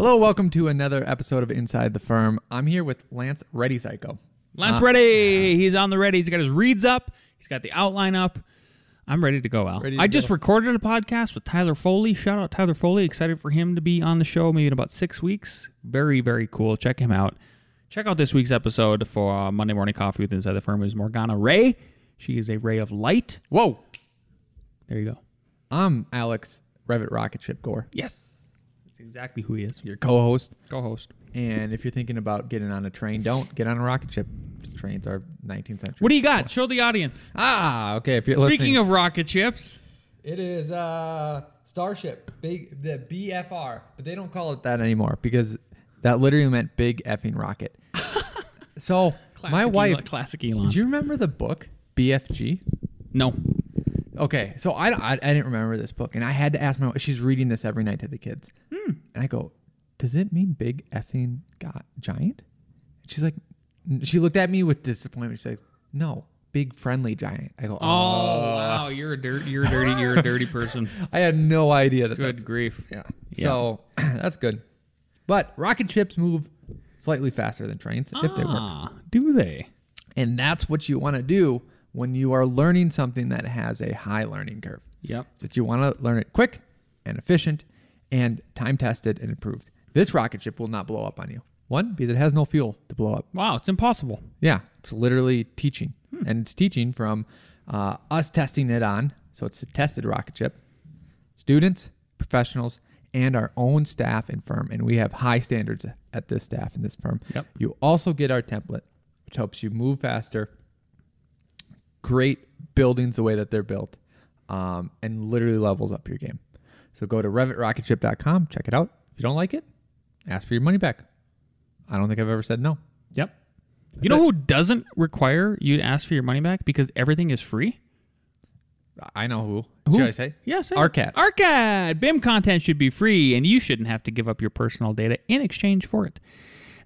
Hello, welcome to another episode of Inside the Firm. I'm here with Lance Ready Cayko. Lance Uh, ready. He's on the ready. He's got his reads up. He's got the outline up. I'm ready to go, Al. Ready to I just go. recorded a podcast with Tyler Foley. Shout out Tyler Foley. Excited for him to be on the show maybe in about six weeks. Very, very cool. Check him out. Check out this week's episode for uh, Monday Morning Coffee with Inside the Firm is Morgana Ray. She is a ray of light. Whoa, There you go. I'm Alex Revit Rocket Ship Gore, Yes. That's exactly who he is. your co-host. Co-host. And if you're thinking about getting on a train, don't get on a rocket ship. Trains are 19th century. What do you got? Show the audience. Ah, okay. If you're Speaking listening, of rocket ships, it is uh Starship, big the BFR, but they don't call it that anymore because that literally meant big effing rocket. so classic my wife, Elon, classic Elon. do you remember the book BFG? no. Okay, so I, I I didn't remember this book, and I had to ask my. She's reading this every night to the kids, Hmm. and I go, "Does it mean big effing got giant?" She's like, she looked at me with disappointment. She's like, "No, big friendly giant." I go, Oh, "Oh, wow, you're a dirty, you're a dirty, you're a dirty person. I had no idea that. Good That's, grief. yeah. Yeah. So that's good, but rocket ships move slightly faster than trains if they work, Ah, do they? and that's what you want to do when you are learning something that has a high learning curve. Yep. is that you want to learn it quick and efficient and time tested and improved. This rocket ship will not blow up on you. One, because it has no fuel to blow up. Wow, it's impossible. Yeah, it's literally teaching. And it's teaching from uh, us testing it on. So it's a tested rocket ship, students, professionals, and our own staff and firm. And we have high standards at this staff in this firm. Yep. You also get our template, which helps you move faster, great buildings the way that they're built, um, and literally levels up your game. So go to revitrocketship.com, check it out. If you don't like it, ask for your money back. I don't think I've ever said no. Yep. you know who doesn't require you to ask for your money back because everything is free? I know who. Who? Should I say? Yeah, ARCAT. it. Arcat. BIM content should be free, and you shouldn't have to give up your personal data in exchange for it.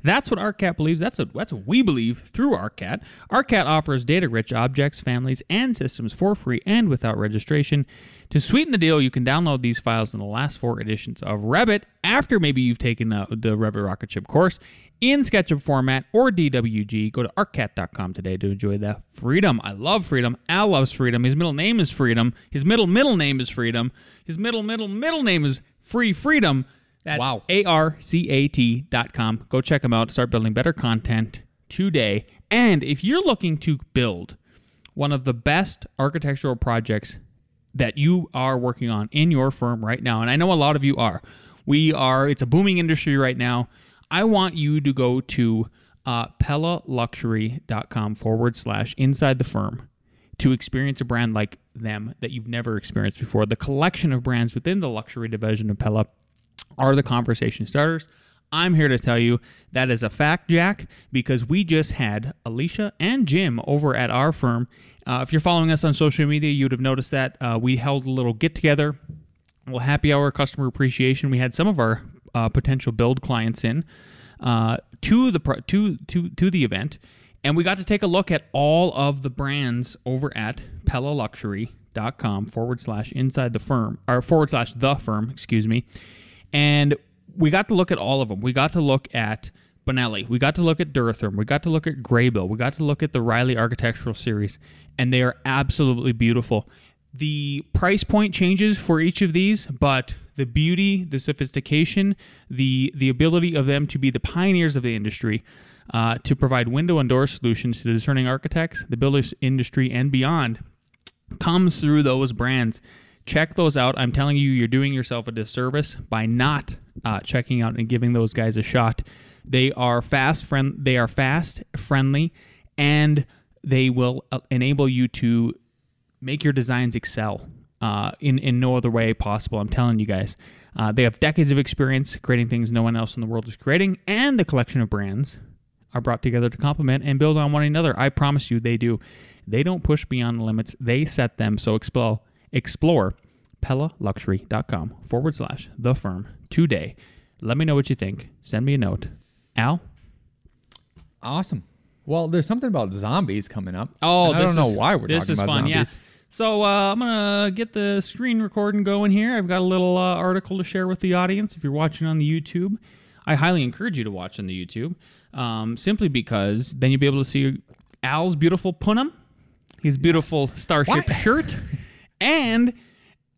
That's what ARCAT believes. That's what, that's what we believe through ARCAT. ARCAT offers data rich objects, families, and systems for free and without registration. To sweeten the deal, you can download these files in the last four editions of Revit after maybe you've taken uh, the Revit Rocket Ship course in SketchUp format or DWG. Go to arcat.com today to enjoy the freedom. I love freedom. Al loves freedom. His middle name is freedom. His middle middle name is freedom. His middle middle middle name is free freedom. That's Wow. A-R-C-A-T dot com. Go check them out. Start building better content today. And if you're looking to build one of the best architectural projects that you are working on in your firm right now, and I know a lot of you are, we are, it's a booming industry right now. I want you to go to uh, PellaLuxury.com forward slash inside the firm to experience a brand like them that you've never experienced before. The collection of brands within the luxury division of Pella are the conversation starters. I'm here to tell you that is a fact, Jack, because we just had Alicia and Jim over at our firm. Uh, if you're following us on social media, you would have noticed that uh, we held a little get together, well, happy hour customer appreciation. We had some of our uh, potential build clients in uh, to the to to to the event, and we got to take a look at all of the brands over at pella PellaLuxury.com forward slash inside the firm or forward slash the firm, excuse me, and we got to look at all of them. We got to look at Bonelli. We got to look at Duratherm. We got to look at Grabill. We got to look at the Reilly Architectural Series, and they are absolutely beautiful. The price point changes for each of these, but the beauty, the sophistication, the the ability of them to be the pioneers of the industry, uh, to provide window and door solutions to the discerning architects, the builders industry, and beyond, comes through those brands. Check those out. I'm telling you, you're doing yourself a disservice by not uh, checking out and giving those guys a shot. They are fast, friend. They are fast, friendly, and they will uh, enable you to make your designs excel. uh, in in no other way possible. I'm telling you guys, uh, they have decades of experience creating things no one else in the world is creating, and the collection of brands are brought together to complement and build on one another. I promise you, they do. They don't push beyond the limits; they set them. So explore explore PellaLuxury.com forward slash the firm today. Let me know what you think. Send me a note. Al, Awesome. Well, there's something about zombies coming up. Oh, I don't know is- why we're this talking is about fun, zombies. yeah. So uh, I'm gonna get the screen recording going here. I've got a little uh, article to share with the audience. If you're watching on the YouTube, I highly encourage you to watch on the YouTube, um, simply because then you'll be able to see Al's beautiful punim, his beautiful starship What? shirt, and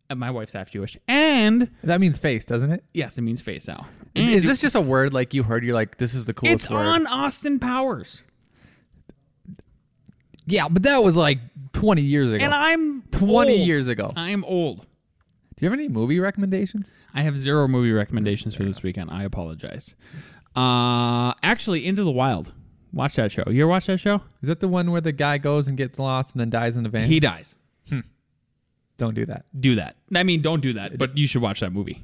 uh, my wife's half Jewish. And That means face, doesn't it? yes, it means face now. And Is this just a word like you heard? You're like, this is the coolest It's word. on Austin Powers, Yeah, but that was like 20 years ago. and I'm 20 old. years ago. I'm old. Do you have any movie recommendations? I have zero movie recommendations for this weekend. I apologize. Uh, actually, Into the Wild. Watch that show. You ever watch that show? Is that the one where the guy goes and gets lost and then dies in the van? He dies. Don't do that. Do that. I mean, don't do that. But you should watch that movie.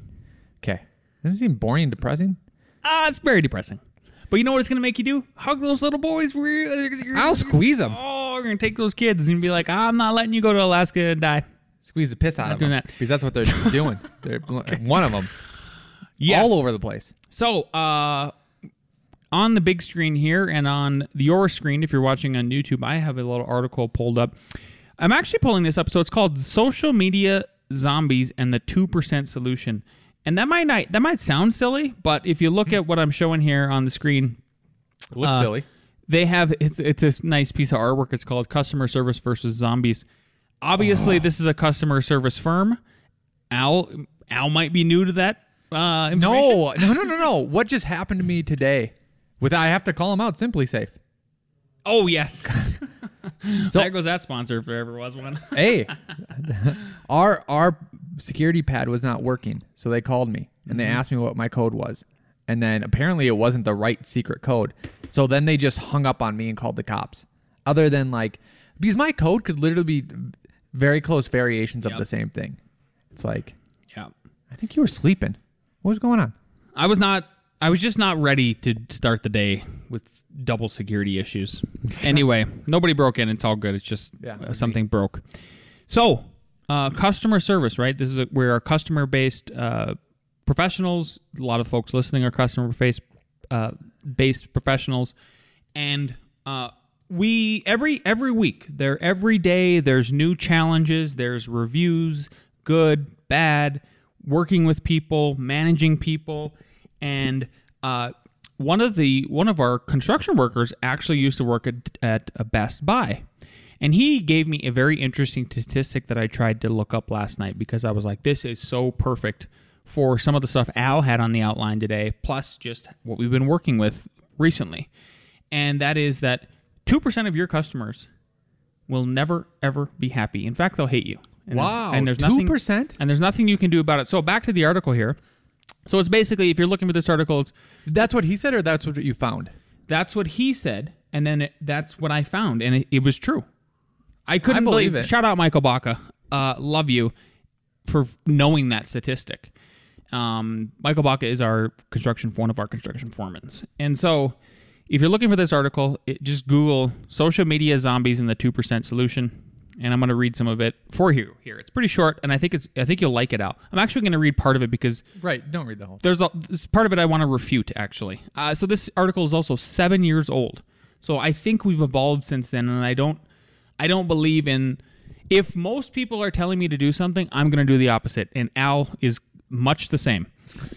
Okay. Doesn't it seem boring and depressing? Ah, it's very depressing. But you know what it's gonna make you do? Hug those little boys. I'll squeeze them. Oh, we're gonna take those kids and be like, I'm not letting you go to Alaska and die. Squeeze the piss out Not of doing them. that. Because that's what they're doing. They're one of them. Yes. All over the place. So, uh, on the big screen here and on your screen, if you're watching on YouTube, I have a little article pulled up. I'm actually pulling this up. So it's called "Social Media Zombies and the Two Percent Solution," and that might not that might sound silly, but if you look at what I'm showing here on the screen, It looks Uh, silly. they have it's it's a nice piece of artwork. It's called "Customer Service versus Zombies." Obviously, this is a customer service firm. Al Al might be new to that. Uh. No, no, no, no, no. What just happened to me today? With I have to call him out. SimpliSafe. Oh yes. So- there goes that sponsor if there ever was one. hey, our our security pad was not working, so they called me and they mm-hmm. asked me what my code was, and then apparently it wasn't the right secret code. So then they just hung up on me and called the cops. Other than like, because my code could literally be very close variations of Yep. the same thing. It's like yeah. I think you were sleeping. What was going on? I was not I was just not ready to start the day with double security issues. anyway, nobody broke in. It's all good. It's just Yeah, uh, something broke. So, uh, customer service, right? This is a, we're a customer based uh, professionals. A lot of folks listening are customer based uh, based professionals, and uh, we every every week there every day there's new challenges. There's reviews, good, bad, working with people, managing people, and uh, one of the one of our construction workers actually used to work at, at a Best Buy. And he gave me a very interesting statistic that I tried to look up last night because I was like, this is so perfect for some of the stuff Al had on the outline today, plus just what we've been working with recently. And that is that 2% of your customers will never, ever be happy. In fact, they'll hate you. And there's- Wow, and there's nothing, 2%? And there's nothing you can do about it. So back to the article here. So it's basically, if you're looking for this article, it's That's what he said, or that's what you found. that's what he said, and then it, that's what I found, and it, it was true. I couldn't I believe it. Shout out Michael Baca. Uh, love you for knowing that statistic. Um, Michael Baca is our construction one of our construction foremen, and so if you're looking for this article, it, just Google social media zombies and the two percent solution, and I'm going to read some of it for you here. It's pretty short, and I think it's I think you'll like it out. I'm actually going to read part of it because Right. Don't read the whole. there's a part of it I want to refute actually. Uh, so this article is also seven years old. So I think we've evolved since then, and I don't, I don't believe in. If most people are telling me to do something, I'm going to do the opposite. And Al is much the same.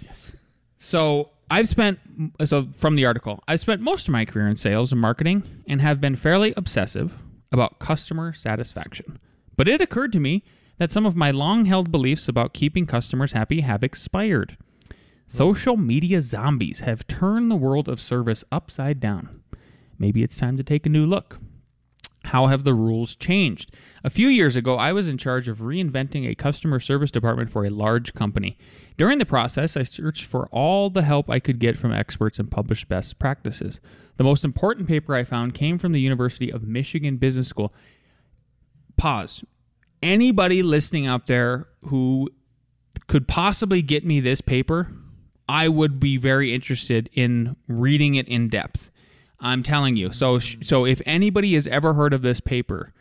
yes. So I've spent so from the article, I've spent most of my career in sales and marketing, and have been fairly obsessive about customer satisfaction. But it occurred to me that some of my long-held beliefs about keeping customers happy have expired. Social media zombies have turned the world of service upside down. Maybe it's time to take a new look. How have the rules changed? A few years ago, I was in charge of reinventing a customer service department for a large company. During the process, I searched for all the help I could get from experts and published best practices. The most important paper I found came from the University of Michigan Business School. Pause. anybody listening out there who could possibly get me this paper, I would be very interested in reading it in depth. I'm telling you. So, so if anybody has ever heard of this paper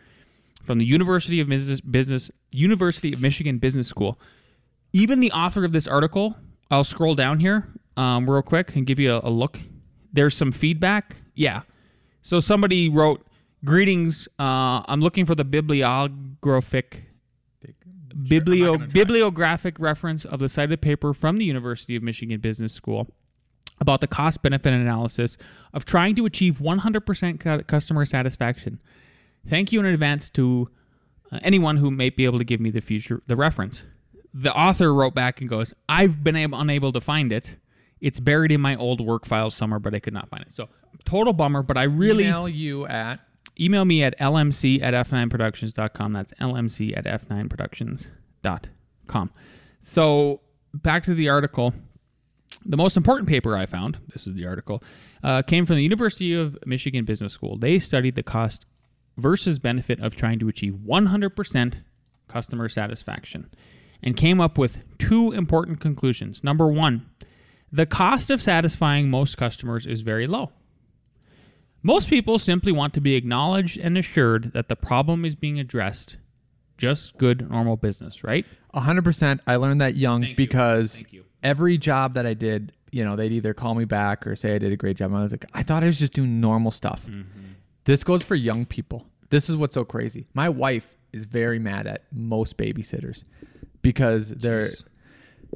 from the University of Business, Business University of Michigan Business School, even the author of this article, I'll scroll down here um, real quick and give you a, a look. There's some feedback. Yeah. So somebody wrote, "Greetings. Uh, I'm looking for the bibliographic biblio- bibliographic reference of the cited paper from the University of Michigan Business School about the cost benefit analysis of trying to achieve 100% cu- customer satisfaction. Thank you in advance to uh, anyone who may be able to give me the future the reference. The author wrote back and goes, "I've been able, unable to find it. It's buried in my old work files somewhere, but I could not find it." So total bummer. But I really Email you at email me at lmc at f9productions.com. That's lmc at f9productions.com. So back to the article. The most important paper I found, this is the article, uh, came from the University of Michigan Business School. They studied the cost versus benefit of trying to achieve 100% customer satisfaction and came up with two important conclusions. Number one, the cost of satisfying most customers is very low. Most people simply want to be acknowledged and assured that the problem is being addressed. Just good, normal business, right? 100%. I learned that young Thank because Thank you. Every job that I did, you know, they'd either call me back or say I did a great job. And I was like, I thought I was just doing normal stuff. Mm-hmm. This goes for young people. This is what's so crazy. My wife is very mad at most babysitters because they're Jeez.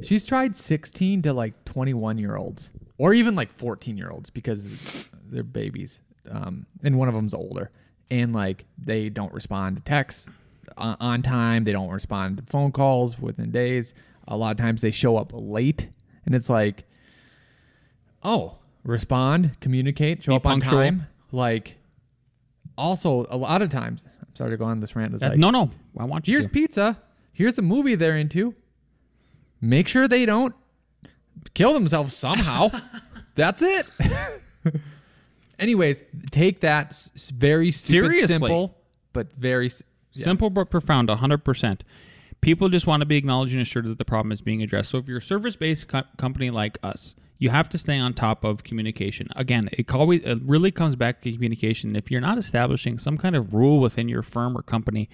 she's tried 16 to like 21 year olds or even like 14 year olds because they're babies um, and one of them's older and like they don't respond to texts on, on time they don't respond to phone calls within days a lot of times they show up late and it's like oh respond communicate show Be up on time like also a lot of times i'm sorry to go on this rant it's Uh, like no, no, I want you here's to. pizza. Here's a movie they're into. Make sure they don't kill themselves somehow. That's it. Anyways, take that very stupid, Seriously. simple, but very s- yeah. Simple but profound, 100%. People just want to be acknowledged and assured that the problem is being addressed. So if you're a service-based co- company like us, you have to stay on top of communication. Again, it always it really comes back to communication. If you're not establishing some kind of rule within your firm or company,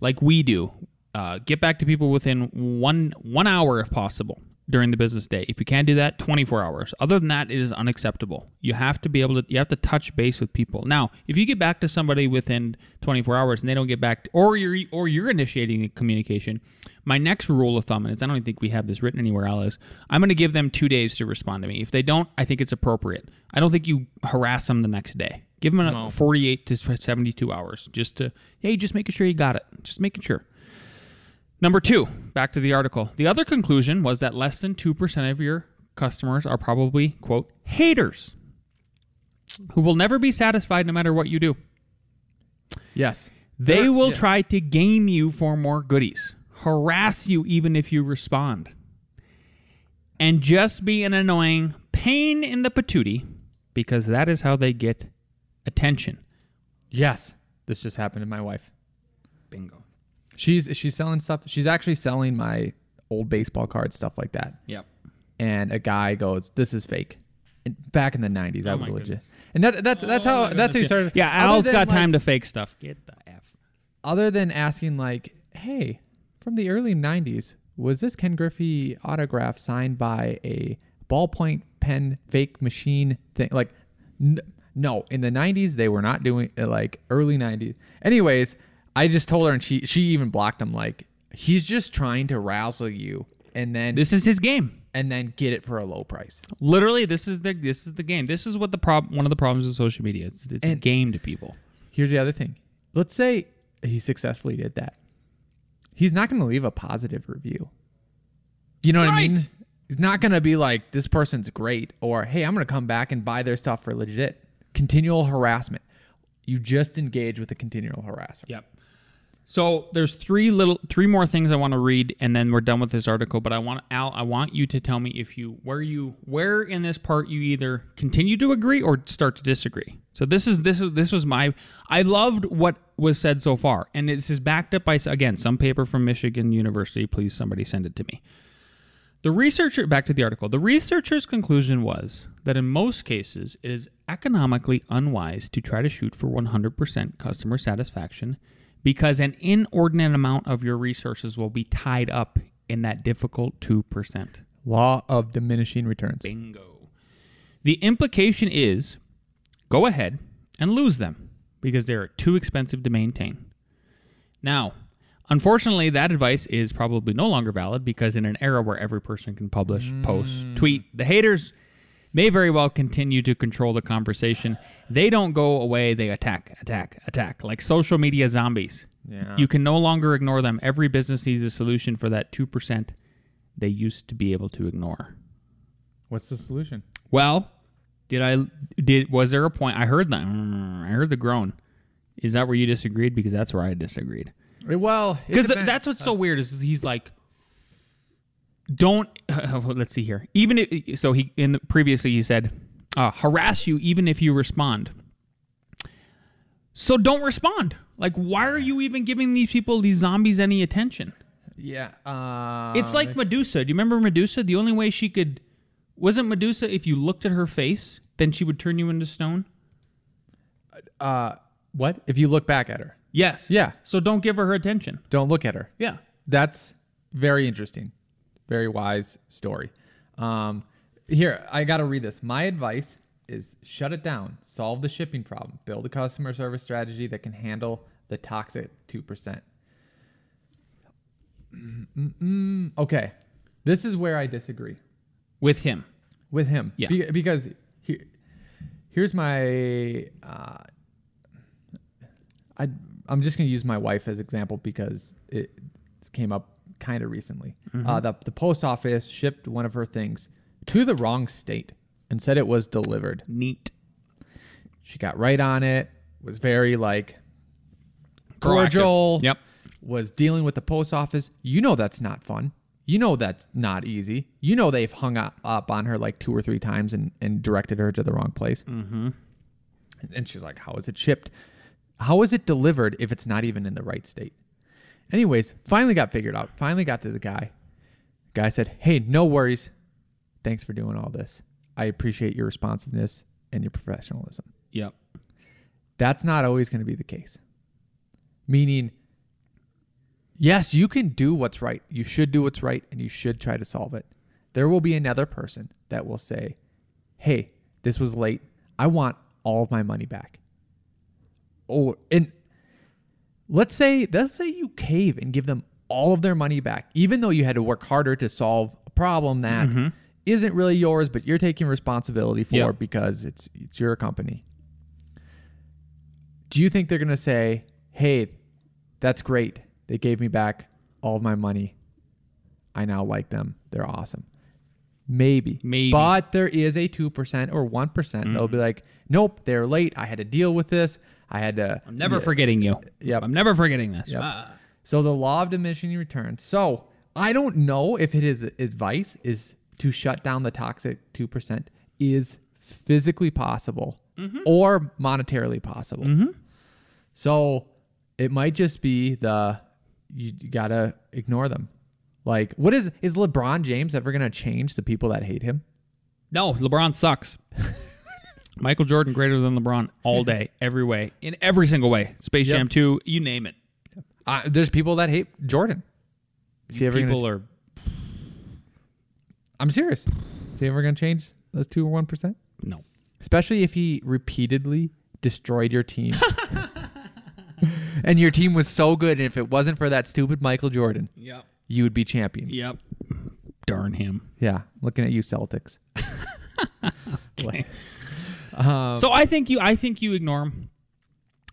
like we do, uh, get back to people within one one hour if possible during the business day. If you can't do that, 24 hours. Other than that, it is unacceptable. You have to be able to you have to touch base with people. Now, if you get back to somebody within 24 hours and they don't get back, or you're or you're initiating the communication, my next rule of thumb is I don't think we have this written anywhere else. I'm going to give them two days to respond to me. If they don't, I think it's appropriate. I don't think you harass them the next day. Give them a No. 48 to 72 hours just to hey, just making sure you got it. Just making sure. Number two, back to the article. The other conclusion was that less than 2% of your customers are probably, quote, haters who will never be satisfied no matter what you do. yes. They They're- will yeah. try to game you for more goodies, harass you even if you respond, and just be an annoying pain in the patootie because that is how they get attention. Yes. This just happened to my wife. Bingo. She's she's selling stuff. She's actually selling my old baseball cards, stuff like that. Yep. and a guy goes, "This is fake." And back in the '90s, I Oh was my legit, and that, that's that's how that's how you started. Yeah, Other Al's than, got like- time to fake stuff. Get the F. Other than asking, like, "Hey, from the early '90s, was this Ken Griffey autograph signed by a ballpoint pen fake machine thing?" Like, n- no, in the '90s they were not doing like early '90s. Anyways, I just told her, and she she even blocked him. Like, he's just trying to razzle you, and then This is his game. and then get it for a low price. Literally, this is the this is the game. This is what the problem. One of the problems with social media is it's a game to people. Here's the other thing. Let's say he successfully did that. He's not going to leave a positive review. You know what I mean? He's not going to be like, this person's great, or hey, I'm going to come back and buy their stuff for legit. Continual harassment. You just engage with the continual harassment. Yep. So there's three little three more things I want to read and then we're done with this article, but I want Al I want you to tell me if you where you where in this part you either continue to agree or start to disagree. So this is this is this was my I loved what was said so far and this is backed up by again some paper from Michigan University, please somebody send it to me. The researcher back to the article. The researcher's conclusion was that in most cases it is economically unwise to try to shoot for 100% customer satisfaction because an inordinate amount of your resources will be tied up in that difficult 2%. Law of diminishing returns. Bingo. The implication is go ahead and lose them because they're too expensive to maintain. Now, unfortunately, that advice is probably no longer valid because in an era where every person can publish, post, tweet, the haters may very well continue to control the conversation. They don't go away, they attack, attack, attack, like social media zombies. Yeah. You can no longer ignore them. Every business needs a solution for that 2% they used to be able to ignore. What's the solution? Well, did I did was there a point I heard that I heard the groan. Is that where you disagreed? Because that's where I disagreed. Well, Because that's what's so weird is he's like, don't. let's see here. Even if, so, he in the, previously he said, uh, harass you even if you respond. So don't respond. Like, why are you even giving these people, these zombies, any attention? yeah. Uh, It's like Medusa. Do you remember Medusa? The only way she could wasn't Medusa if you looked at her face, then she would turn you into stone. uh, what if you look back at her? Yes. Yeah. So don't give her her attention. Don't look at her. Yeah. That's very interesting. Very wise story. Um, here, I got to read this. My advice is shut it down, solve the shipping problem, build a customer service strategy that can handle the toxic 2%. Mm-mm. Okay. This is where I disagree With him. with him. Yeah. Be- because here, here's my. Uh, I I'm just gonna use my wife as example because it came up kind of recently. Uh, the the post office shipped one of her things to the wrong state and said it was delivered. Neat. She got right on it. Was very like cordial. Proactive. Yep. Was dealing with the post office. You know that's not fun. You know that's not easy. You know they've hung up, up on her like two or three times and, and directed her to the wrong place. Mm-hmm. And she's like, "How is it shipped? How is it delivered if it's not even in the right state?" Anyways, finally got figured out. Finally got to the guy. Guy said, "Hey, no worries. Thanks for doing all this. I appreciate your responsiveness and your professionalism." Yep. That's not always going to be the case. Meaning, yes, you can do what's right. You should do what's right and you should try to solve it. There will be another person that will say, Hey, this was late. I want all of my money back. Or, and let's say, let's say you cave and give them all of their money back, even though you had to work harder to solve a problem that mm-hmm. not really yours, but you're taking responsibility for Yep. because it's it's your company do you think they're going to say, hey, that's great. They gave me back all of my money. I now like them. They're awesome. Maybe. Maybe. But there is a 2% or one They'll be mm-hmm. like, nope, they're late. I had to deal with this. I had to. I'm never Yeah. forgetting you. Yep. I'm never forgetting this. Yep. Ah. So the law of diminishing returns. So I don't know if it is advice is to shut down the toxic 2% is physically possible or monetarily possible. So it might just be the you gotta ignore them. Like, what is is LeBron James ever gonna change the people that hate him? No, LeBron sucks. Michael Jordan greater than LeBron all day, every way, in every single way. Space Yep. Jam 2, you name it. Uh, there's people that hate Jordan. Is he ever People gonna, are I'm serious. Is he ever gonna change those two or one percent? no. especially if he repeatedly destroyed your team. and your team was so good, and if it wasn't for that stupid Michael Jordan, Yep. you would be champions. Yep. Darn him. Yeah, looking at you, Celtics. Okay. Um, so I think you I think you ignore him.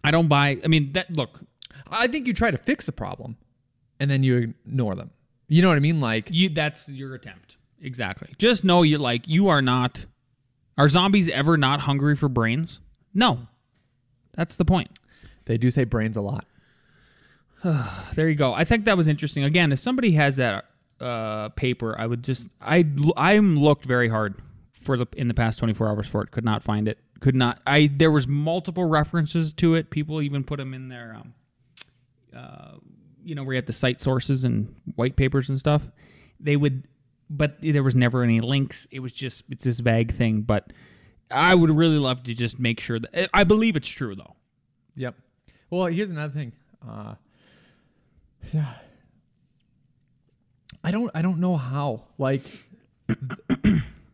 I don't buy I mean that look, I think you try to fix the problem, and then you ignore them. You know what I mean? Like, you that's your attempt. Exactly. Just know you're like you are not are zombies ever not hungry for brains? No. That's the point. they do say brains a lot. there you go. I think that was interesting. Again, if somebody has that uh, paper, I would just I I'm looked very hard for the in the past 24 hours for it. Could not find it. Could not. I there was multiple references to it. People even put them in their um, uh, you know, where you have the cite sources and white papers and stuff. They would, but there was never any links. It was just it's this vague thing. But I would really love to just make sure that I believe it's true though. Yep. Well, here's another thing. Uh, yeah. I don't. I don't know how. Like,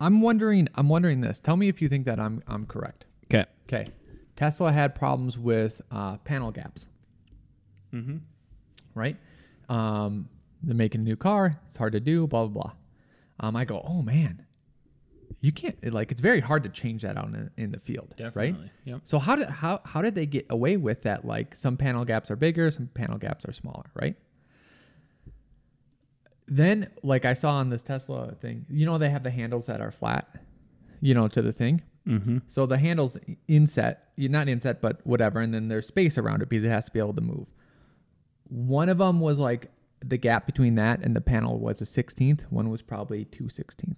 I'm wondering. I'm wondering this. Tell me if you think that I'm. I'm correct. Okay. Okay. Tesla had problems with uh, panel gaps. Mm-hmm. right? Um, they're making a new car. It's hard to do. Blah blah blah. Um, I go, oh man, you can't it- like it's very hard to change that out in, in the field, right? Definitely. Yep. So how did how how did they get away with that? Like some panel gaps are bigger, some panel gaps are smaller, right? Then, like I saw on this Tesla thing, you know they have the handles that are flat, you know, to the thing. Mm-hmm. So the handles inset, not inset, but whatever, and then there's space around it because it has to be able to move. One of them was like the gap between that and the panel was a 16th. One was probably two 16th.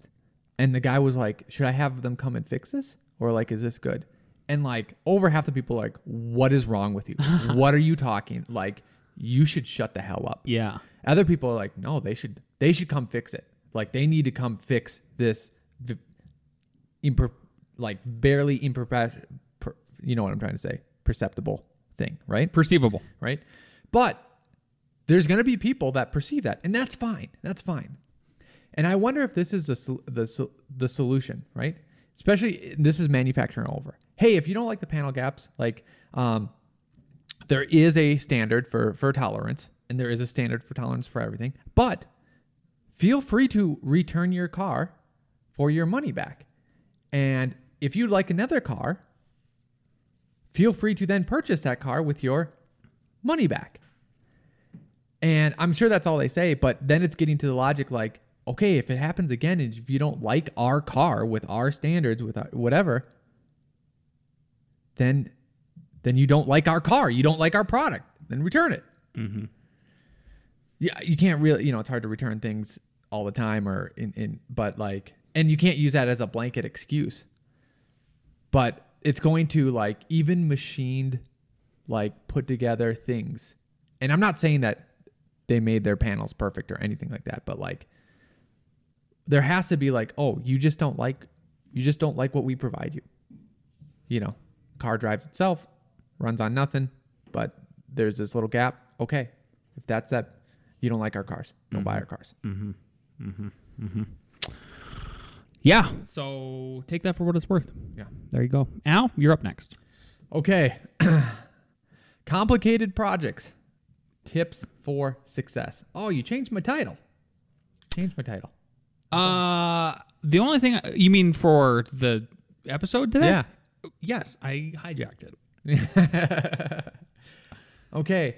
And the guy was like, "Should I have them come and fix this, or like, is this good?" And like over half the people are like, "What is wrong with you? what are you talking? Like, you should shut the hell up." Yeah. Other people are like, no, they should they should come fix it. Like they need to come fix this, v- imper, like barely imperfect, per, you know what I'm trying to say, perceptible thing, right? Perceivable. Right? But there's going to be people that perceive that, and that's fine. That's fine. And I wonder if this is the the the solution, right? Especially this is manufacturing over. Hey, if you don't like the panel gaps, like um, there is a standard for for tolerance, and there is a standard for tolerance for everything. But feel free to return your car for your money back. And if you'd like another car, feel free to then purchase that car with your money back. And I'm sure that's all they say, but then it's getting to the logic like, okay, if it happens again and if you don't like our car with our standards, with our, whatever, then then you don't like our car, you don't like our product, then return it. Mm-hmm. Yeah, you can't really, you know, it's hard to return things all the time or in, in but like and you can't use that as a blanket excuse. But it's going to like even machined like put together things. And I'm not saying that they made their panels perfect or anything like that, but like there has to be like, oh, you just don't like you just don't like what we provide you. You know, car drives itself, runs on nothing, but there's this little gap. Okay. If that's that you don't like our cars, don't buy our cars. Mm-hmm. Mm-hmm. Yeah. So take that for what it's worth. Yeah. There you go. Al, you're up next. Okay. Complicated projects. Tips for success. Oh, you changed my title. Changed my title. Uh, the only thing you mean for the episode today? Yeah. Yes, I hijacked it. okay.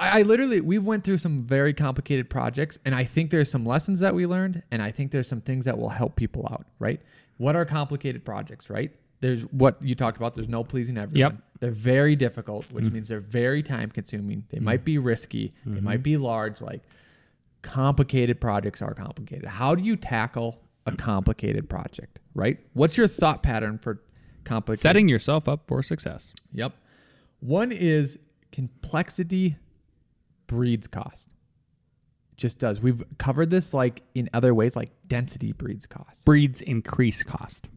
I, I literally we went through some very complicated projects and I think there's some lessons that we learned and I think there's some things that will help people out, right? What are complicated projects, right? There's what you talked about, there's no pleasing everyone. Yep. They're very difficult, which mm-hmm. means they're very time consuming. They mm-hmm. might be risky, they mm-hmm. might be large like complicated projects are complicated. How do you tackle a complicated project, right? What's your thought pattern for complicated Setting yourself up for success. Yep. One is complexity breeds cost. It just does. We've covered this like in other ways, like density breeds cost. Breeds increase cost.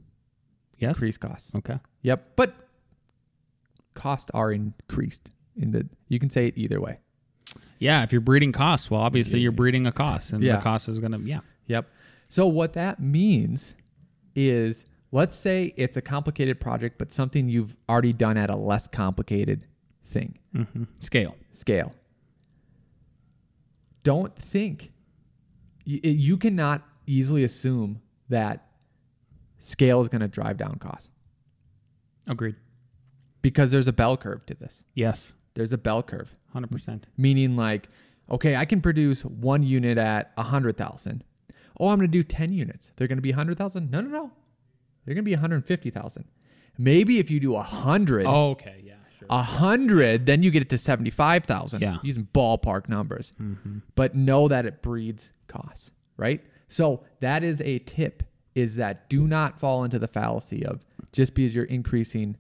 Yes. Increase costs. Okay. Yep. But costs are increased in the you can say it either way. Yeah, if you're breeding costs, well, obviously you're breeding a cost, and Yeah. the cost is gonna yeah. Yep. So what that means is let's say it's a complicated project, but something you've already done at a less complicated thing. Mm-hmm. Scale. scale. Don't think you, you cannot easily assume that scale is going to drive down costs Agreed. because there's a bell curve to this. Yes. There's a bell curve, Hundred percent. meaning like, okay, I can produce one unit at a hundred thousand. Oh, I'm going to do ten units. They're going to be a hundred thousand. No, no, no. They're going to be a hundred fifty thousand. Maybe if you do a hundred, oh, Okay. Yeah. A hundred, then you get it to seventy-five thousand. Yeah. using ballpark numbers. But know that it breeds costs, right? So that is a tip: is that do not fall into the fallacy of just because you're increasing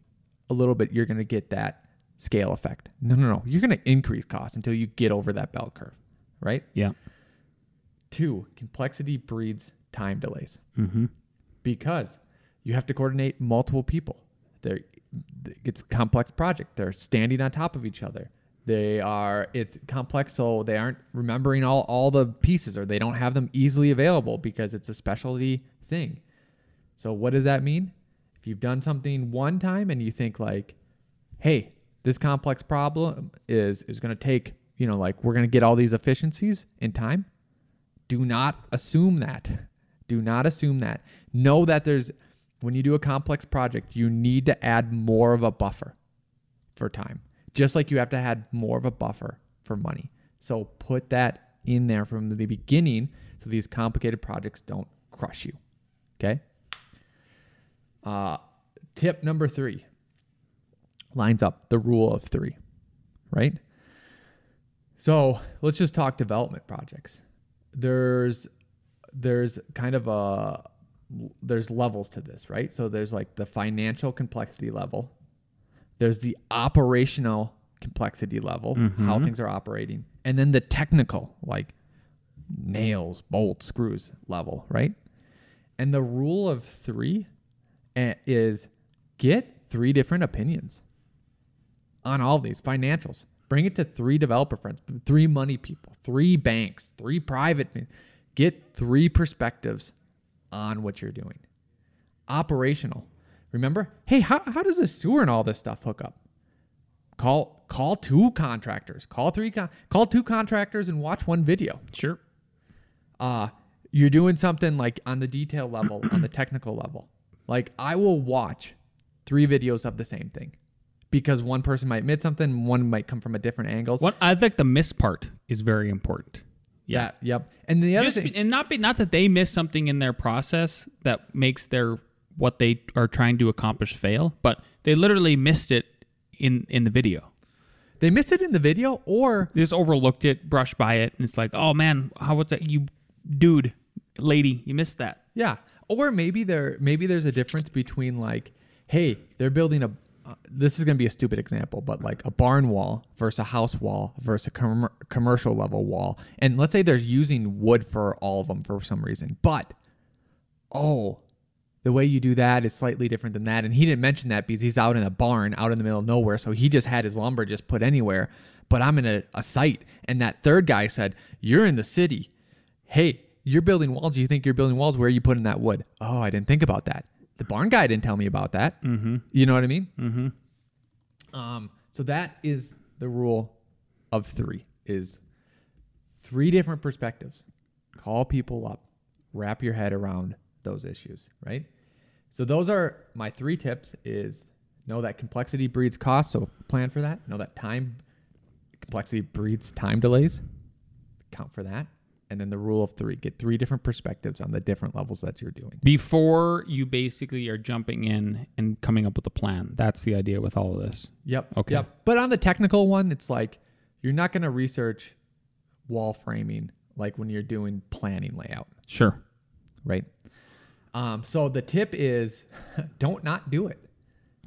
a little bit, you're going to get that scale effect. No, no, no. You're going to increase costs until you get over that bell curve, right? Yeah. Two, complexity breeds time delays Mm-hmm. because you have to coordinate multiple people. They're, it's a complex project. They're standing on top of each other. They are it's complex, so they aren't remembering all, all the pieces or they don't have them easily available because it's a specialty thing. So what does that mean? If you've done something one time and you think like, hey, this complex problem is is gonna take, you know, like we're gonna get all these efficiencies in time, do not assume that. Do not assume that. Know that there's when you do a complex project, you need to add more of a buffer for time. Just like you have to add more of a buffer for money. So put that in there from the beginning so these complicated projects don't crush you. Okay? Uh, tip number three lines up the rule of three, right? So let's just talk development projects. There's there's kind of a there's levels to this, right? So there's like the financial complexity level. There's the operational complexity level, how things are operating, and then the technical, like nails, bolts, screws level, right? And the rule of three eh, is get three different opinions on all these financials. Bring it to three developer friends, three money people, three banks, three private. Get three perspectives on what you're doing. Operational. Remember, hey, how, how does the sewer and all this stuff hook up? Call call two contractors. Call three con- call two contractors and watch one video. Sure. Uh you're doing something like on the detail level, on the technical level. Like I will watch three videos of the same thing because one person might admit something, one might come from a different angle. What I think the miss part is very important. Yeah. That- yep. And the other Just thing, and not be, not that they miss something in their process that makes their what they are trying to accomplish fail, but they literally missed it in in the video. they miss it in the video, or They just overlooked it, brushed by it, and it's like, oh man, how was that? You, dude, lady, you missed that. Yeah, or maybe there maybe there's a difference between like, hey, they're building a. Uh, this is going to be a stupid example, but like a barn wall versus a house wall versus a com- commercial level wall, and let's say they're using wood for all of them for some reason, but oh, the way you do that is slightly different than that, and he didn't mention that because he's out in a barn, out in the middle of nowhere, so he just had his lumber just put anywhere. But I'm in a, a site, and that third guy said, "You're in the city." hey, you're building walls. You think you're building walls? Where are you putting that wood? Oh, I didn't think about that. The barn guy didn't tell me about that. Mm-hmm. You know what I mean? Mm-hmm. Um, so that is the rule of three: is three different perspectives. Call people up, wrap your head around those issues. Right. So those are my three tips: is know that complexity breeds cost, so plan for that. Know that time complexity breeds time delays. Count for that and then the rule of three get three different perspectives on the different levels that you're doing Before you basically are jumping in and coming up with a plan. That's the idea with all of this. yep Okay. yep but on the technical one it's like you're not going to research wall framing like when you're doing planning layout Sure. right um, so the tip is don't not do it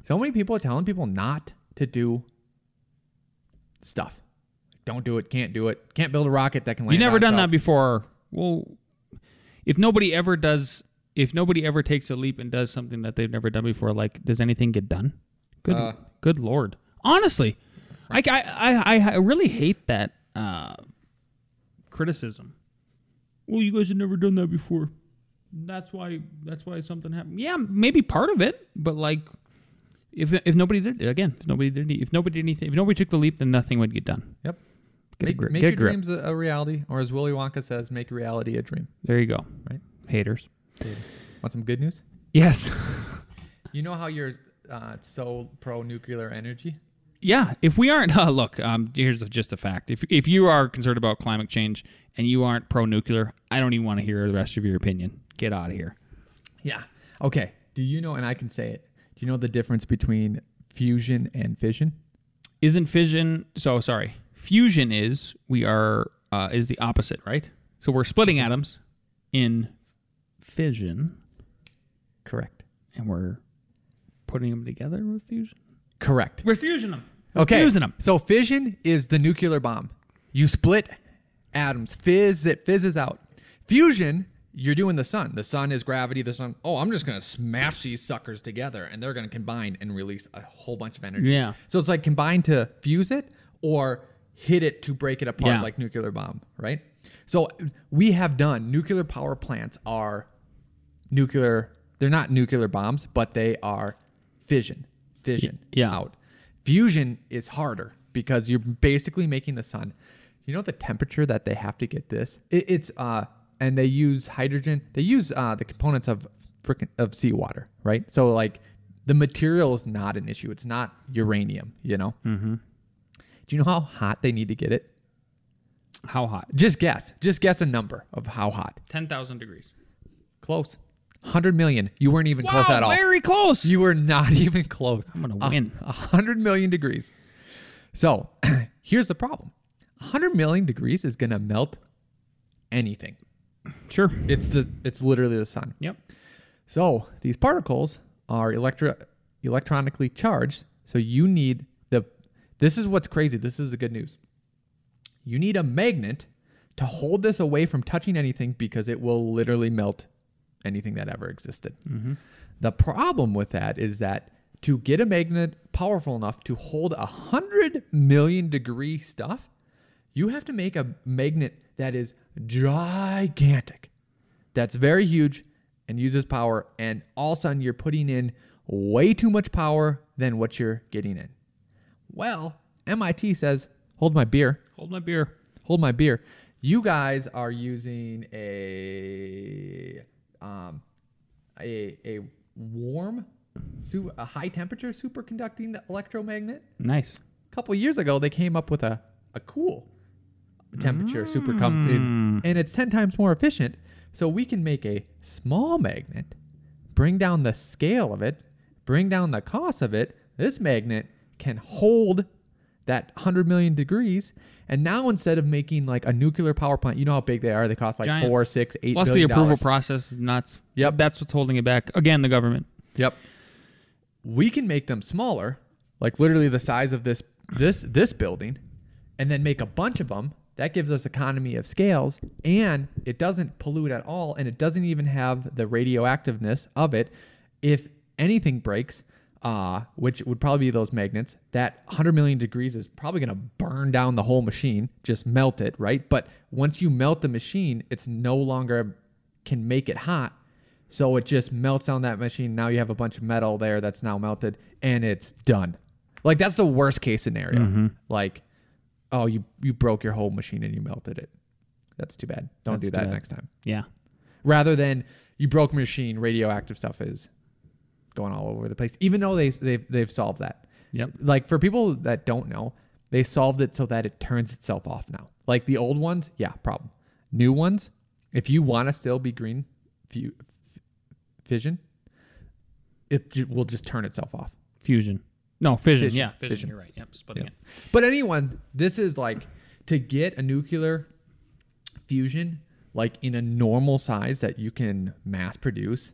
so many people are telling people not to do stuff don't do it can't do it can't build a rocket that can land You never on done itself. that before. Well, if nobody ever does, if nobody ever takes a leap and does something that they've never done before, like does anything get done? Good, Uh, good lord. Honestly, I, I, I, I really hate that uh, criticism. Well, you guys have never done that before. That's why. That's why something happened. Yeah, maybe part of it, but like, if if nobody did again, if nobody did, if nobody did anything, if nobody took the leap, then nothing would get done. Yep. Get make grip. make your grip. dreams a, a reality, or as Willy Wonka says, make reality a dream. There you go. Right. Haters. Want some good news? Yes. You know how you're uh, so pro nuclear energy? Yeah, if we aren't, uh, look, um, here's just a fact. If if you are concerned about climate change and you aren't pro nuclear, I don't even want to hear the rest of your opinion. Get out of here. Yeah. Okay. Do you know, and I can say it, do you know the difference between fusion and fission? isn't fission? So sorry, fusion is we are uh, is the opposite, right? So we're splitting atoms in fission, Correct. and we're putting them together with fusion. Correct. We're fusing them. We're Okay. fusing them. So fission is the nuclear bomb. You split atoms, fizz, it fizzes out. Fusion, you're doing the sun. The sun is gravity. The sun, oh, I'm just going to smash these suckers together and they're going to combine and release a whole bunch of energy. Yeah. So it's like combine to fuse it or hit it to break it apart Yeah. like nuclear bomb, right? So we have done nuclear power plants are nuclear they're not nuclear bombs but they are fission fission yeah. out fusion is harder because you're basically making the sun you know the temperature that they have to get this it, it's uh and they use hydrogen they use uh the components of frickin' of seawater right so like the material is not an issue it's not uranium you know mm-hmm. Do you know how hot they need to get it How hot? just guess just guess a number of how hot Ten thousand degrees. Close. 100 million. You weren't even close at all. Very close. You were not even close. I'm gonna A- win. 100 million degrees. So here's the problem 100 million degrees is going to melt anything. sure. It's the it's literally the sun. Yep. So these particles are electro electronically charged. So you need the this is what's crazy. This is the good news. You need a magnet to hold this away from touching anything because it will literally melt anything that ever existed. Mm-hmm. The problem with that is that to get a magnet powerful enough to hold a hundred million degree stuff, you have to make a magnet that is gigantic that's very huge and uses power and all of a sudden you're putting in way too much power than what you're getting in well mit says hold my beer. Hold my beer. hold my beer. You guys are using a um a a warm su- a high temperature superconducting electromagnet? Nice. a couple years ago they came up with a, a cool temperature superconducting and it's 10 times more efficient so we can make a small magnet bring down the scale of it bring down the cost of it. This magnet can hold that 100 million degrees and now instead of making like a nuclear power plant you know how big they are they cost like Giant. four six eight Plus the approval dollars. process is nuts. Yep. That's what's holding it back. Again, the government. Yep. We can make them smaller, like literally the size of this this this building, and then make a bunch of them. That gives us economy of scales, and it doesn't pollute at all, and it doesn't even have the radioactiveness of it. If anything breaks, uh, which would probably be those magnets, that 100 million degrees is probably going to burn down the whole machine, just melt it, right? But once you melt the machine, it's no longer can make it hot. So it just melts down that machine. Now you have a bunch of metal there that's now melted and it's done. Like that's the worst case scenario. Like, oh, you you broke your whole machine and you melted it. That's too bad. Don't That's do that next time. Yeah. Rather than you broke machine, radioactive stuff is going all over the place. Even though they they've they've solved that. Yep. Like for people that don't know, they solved it so that it turns itself off now. Like the old ones, yeah, problem. New ones, if you want to still be green fu- f- fission, it ju- will just turn itself off. Fusion. No, fission. Fission. Yeah, fission. Fission. You're right. Yep. Splitting Yeah. it. But anyone, this is like to get a nuclear fusion like in a normal size that you can mass produce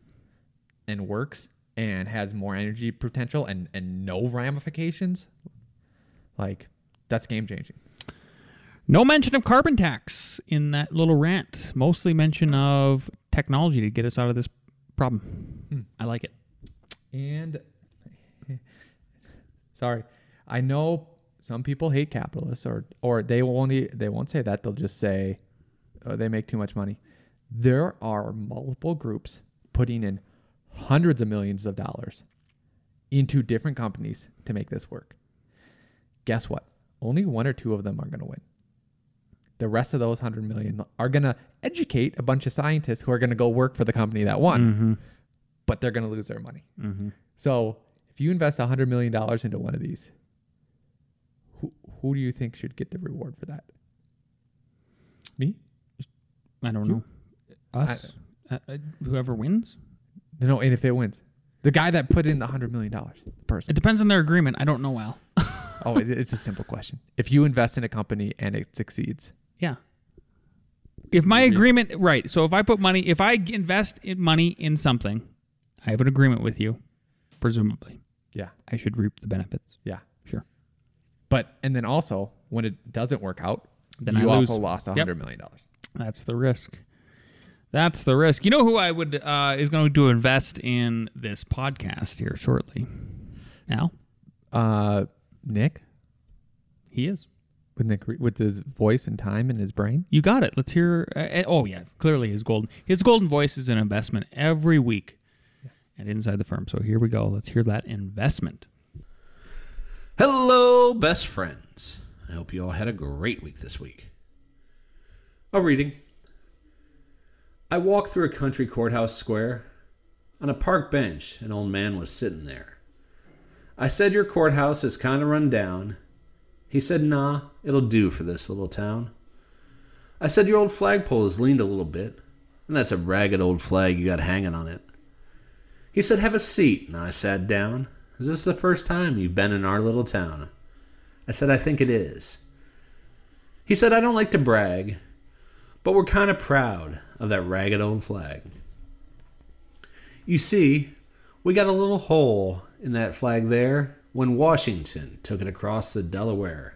and works and has more energy potential and and no ramifications. Like that's game changing. No mention of carbon tax in that little rant. Mostly mention of technology to get us out of this problem. Hmm. I like it. And sorry, I know some people hate capitalists, or or they won't they won't say that. They'll just say oh, they make too much money. There are multiple groups putting in hundreds of millions of dollars into different companies to make this work. Guess what? Only one or two of them are going to win. The rest of those 100 million are going to educate a bunch of scientists who are going to go work for the company that won, but they're going to lose their money. So if you invest $100 million into one of these, who, who do you think should get the reward for that? Me? I don't You- know. Us. Uh, uh, whoever wins. No, no, and if it wins, the guy that put in the $100 million, the person. It depends on their agreement. I don't know, Al. Oh, it, it's a simple question. If you invest in a company and it succeeds, Yeah. If my agreement, right. So if I put money, if I invest in money in something, I have an agreement with you, presumably. yeah, I should reap the benefits. yeah. Sure. But and then also when it doesn't work out, Then you I also lose. lost a Yep. hundred million dollars. That's the risk. That's the risk. You know who I would uh, is going to invest in this podcast here shortly? Al, Uh, Nick he is. with Nick with his voice and time and his brain. You got it. Let's hear. Uh, uh, oh yeah, clearly his golden his golden voice is an investment every week and Inside the Firm. So here we go. Let's hear that investment. Hello, best friends. I hope you all had a great week this week. A reading. I walked through a country courthouse square. On a park bench, an old man was sitting there. I said, Your courthouse is kind of run down. He said, Nah, it'll do for this little town. I said, Your old flagpole has leaned a little bit, and that's a ragged old flag you got hanging on it. He said, Have a seat, and I sat down. Is this the first time you've been in our little town? I said, I think it is. He said, I don't like to brag, but we're kind of proud of that ragged old flag. You see, we got a little hole in that flag there when Washington took it across the Delaware.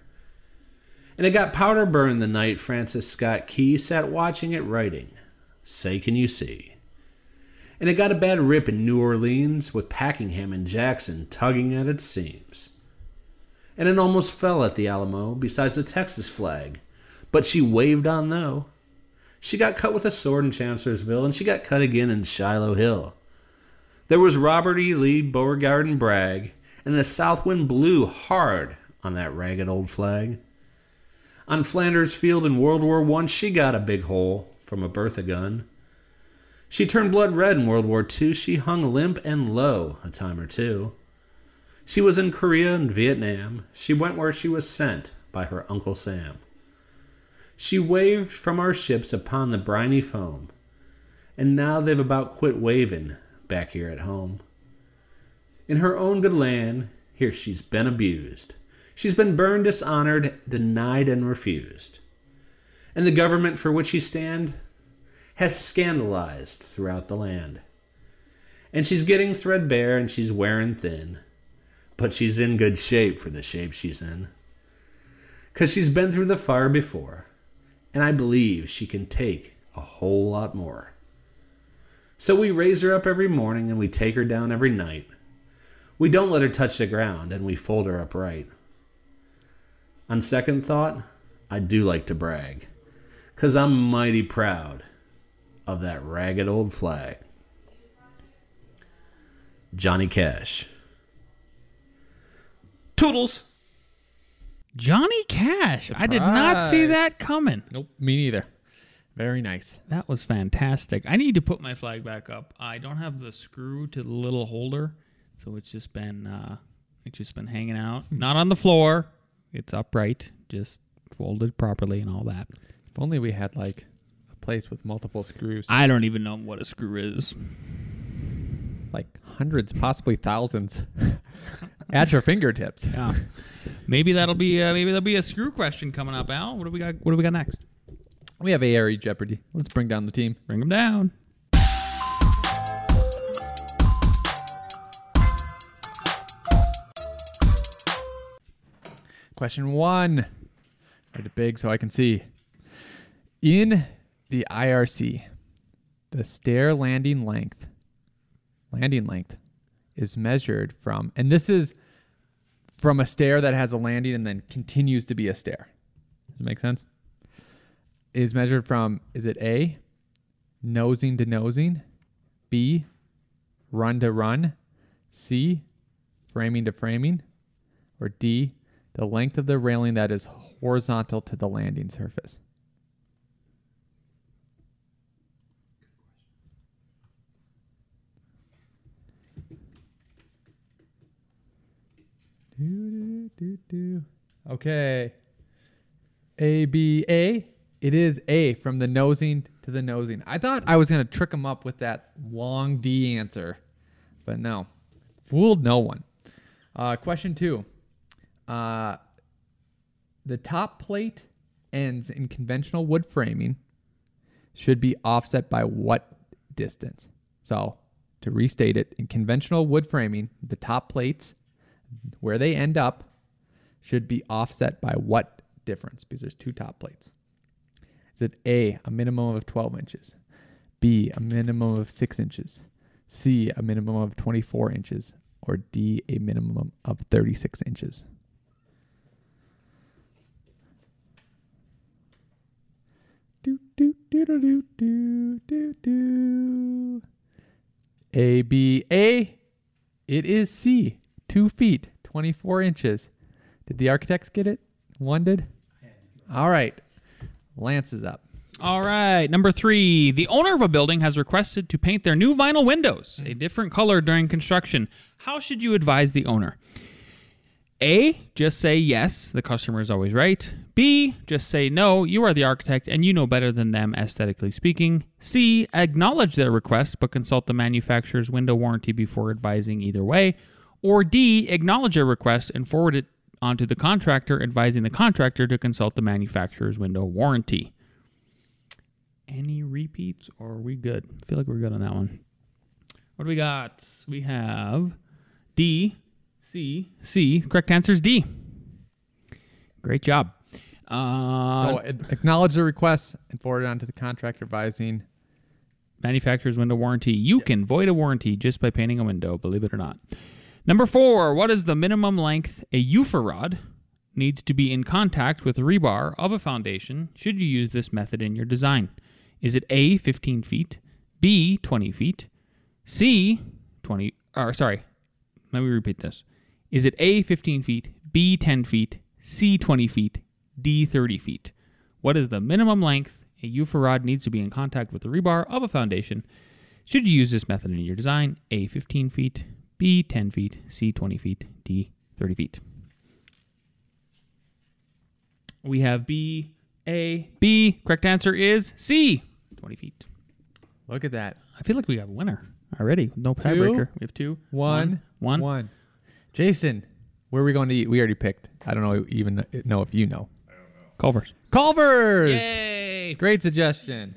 And it got powder burned the night Francis Scott Key sat watching it writing. Say, can you see? and it got a bad rip in New Orleans with Pakenham and Jackson tugging at its seams. And it almost fell at the Alamo besides the Texas flag, but she waved on though. She got cut with a sword in Chancellorsville, and she got cut again in Shiloh Hill. There was Robert E. Lee, Beauregard, and Bragg, and the south wind blew hard on that ragged old flag. On Flanders Field in World War One, she got a big hole from a Bertha gun. She turned blood red in World War II. She hung limp and low a time or two. She was in Korea and Vietnam. She went where she was sent by her Uncle Sam. She waved from our ships upon the briny foam, and now they've about quit waving back here at home. In her own good land, here she's been abused. She's been burned, dishonored, denied, and refused. And the government for which she stand has scandalized throughout the land. And she's getting threadbare and she's wearing thin, but she's in good shape for the shape she's in. Because she's been through the fire before, and I believe she can take a whole lot more. So we raise her up every morning and we take her down every night. We don't let her touch the ground and we fold her upright. On second thought, I do like to brag, because I'm mighty proud of that ragged old flag. Johnny Cash. Toodles. Johnny Cash. I did not see that coming. Nope, me neither. Very nice. That was fantastic. I need to put my flag back up. I don't have the screw to the little holder, so it's just been uh, it's just been hanging out, not on the floor. It's upright, just folded properly and all that. If only we had like a place with multiple screws, I don't even know what a screw is. like hundreds, possibly thousands, at your fingertips. Yeah, maybe that'll be uh, maybe there'll be a screw question coming up. Al, what do we got? What do we got next? We have ARE Jeopardy. Let's bring down the team. Bring them down. Question one. Write it big so I can see. In the IRC, the stair landing length, landing length, is measured from, and this is from a stair that has a landing and then continues to be a stair. Does it make sense? Is measured from, is it A, nosing to nosing, B, run to run, C, framing to framing, or D, the length of the railing that is horizontal to the landing surface. Do, do. Okay. A B A. It is A from the nosing to the nosing. I thought I was gonna trick him up with that long D answer, but no, fooled no one. Uh, question two. Uh, the top plate ends in conventional wood framing should be offset by what distance? So, to restate it, in conventional wood framing, the top plates, where they end up, should be offset by what difference? Because there's two top plates. Is it A, a minimum of 12 inches? B, a minimum of 6 inches? C, a minimum of 24 inches? Or D, a minimum of 36 inches? Do, do, do, do, do, do, do. A, B, A. It is C, 2 feet, 24 inches. Did the architects get it? One did? All right. Lance is up. All right, number three. The owner of a building has requested to paint their new vinyl windows a different color during construction. How should you advise the owner? A, just say yes, the customer is always right. B, just say no, you are the architect and you know better than them, aesthetically speaking. C, acknowledge their request but consult the manufacturer's window warranty before advising either way. Or D, acknowledge their request and forward it onto the contractor, advising the contractor to consult the manufacturer's window warranty. Any repeats or are we good? I feel like we're good on that one. What do we got? We have D, C, C. Correct answer is D. Great job. Uh, So acknowledge the request and forward it on to the contractor advising. manufacturer's window warranty. You can void a warranty just by painting a window, believe it or not. Number four, what is the minimum length a Ufer rod needs to be in contact with rebar of a foundation should you use this method in your design? Is it A, 15 feet, B, 20 feet, C, 20, or sorry, let me repeat this. Is it A, 15 feet, B, 10 feet, C, 20 feet, D, 30 feet? What is the minimum length a Ufer rod needs to be in contact with the rebar of a foundation? Should you use this method in your design? A, 15 feet, B, 10 feet, C, 20 feet, D, 30 feet. We have B, A, B. Correct answer is C, 20 feet. Look at that. I feel like we have a winner already. No tiebreaker. We have two. One, One. one. Jason, where are we going to eat? We already picked. I don't know even know if you know. Culver's. Culver's. Yay! Great suggestion.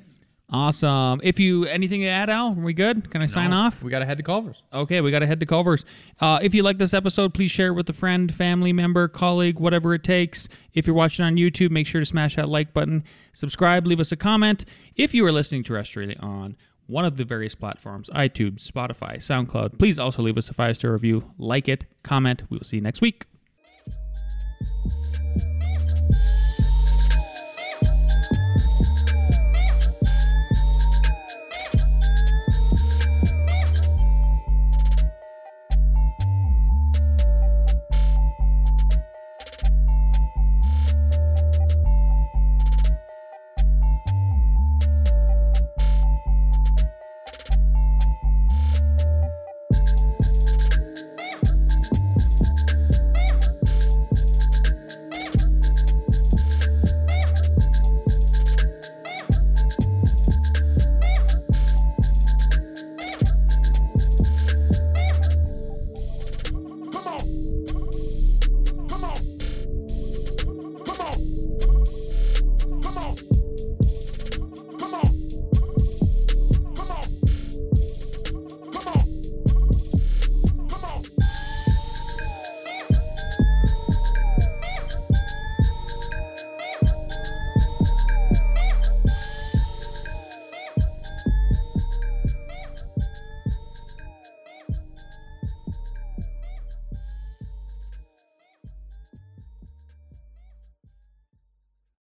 Awesome. If you anything to add, Al? Are we good? Can I sign off? We got to head to Culver's. Okay, we got to head to Culver's. Uh, if you like this episode, please share it with a friend, family member, colleague, whatever it takes. If you're watching on YouTube, make sure to smash that like button, subscribe, leave us a comment. If you are listening terrestrially on one of the various platforms iTunes, Spotify, SoundCloud please also leave us a five star review, like it, comment. We will see you next week.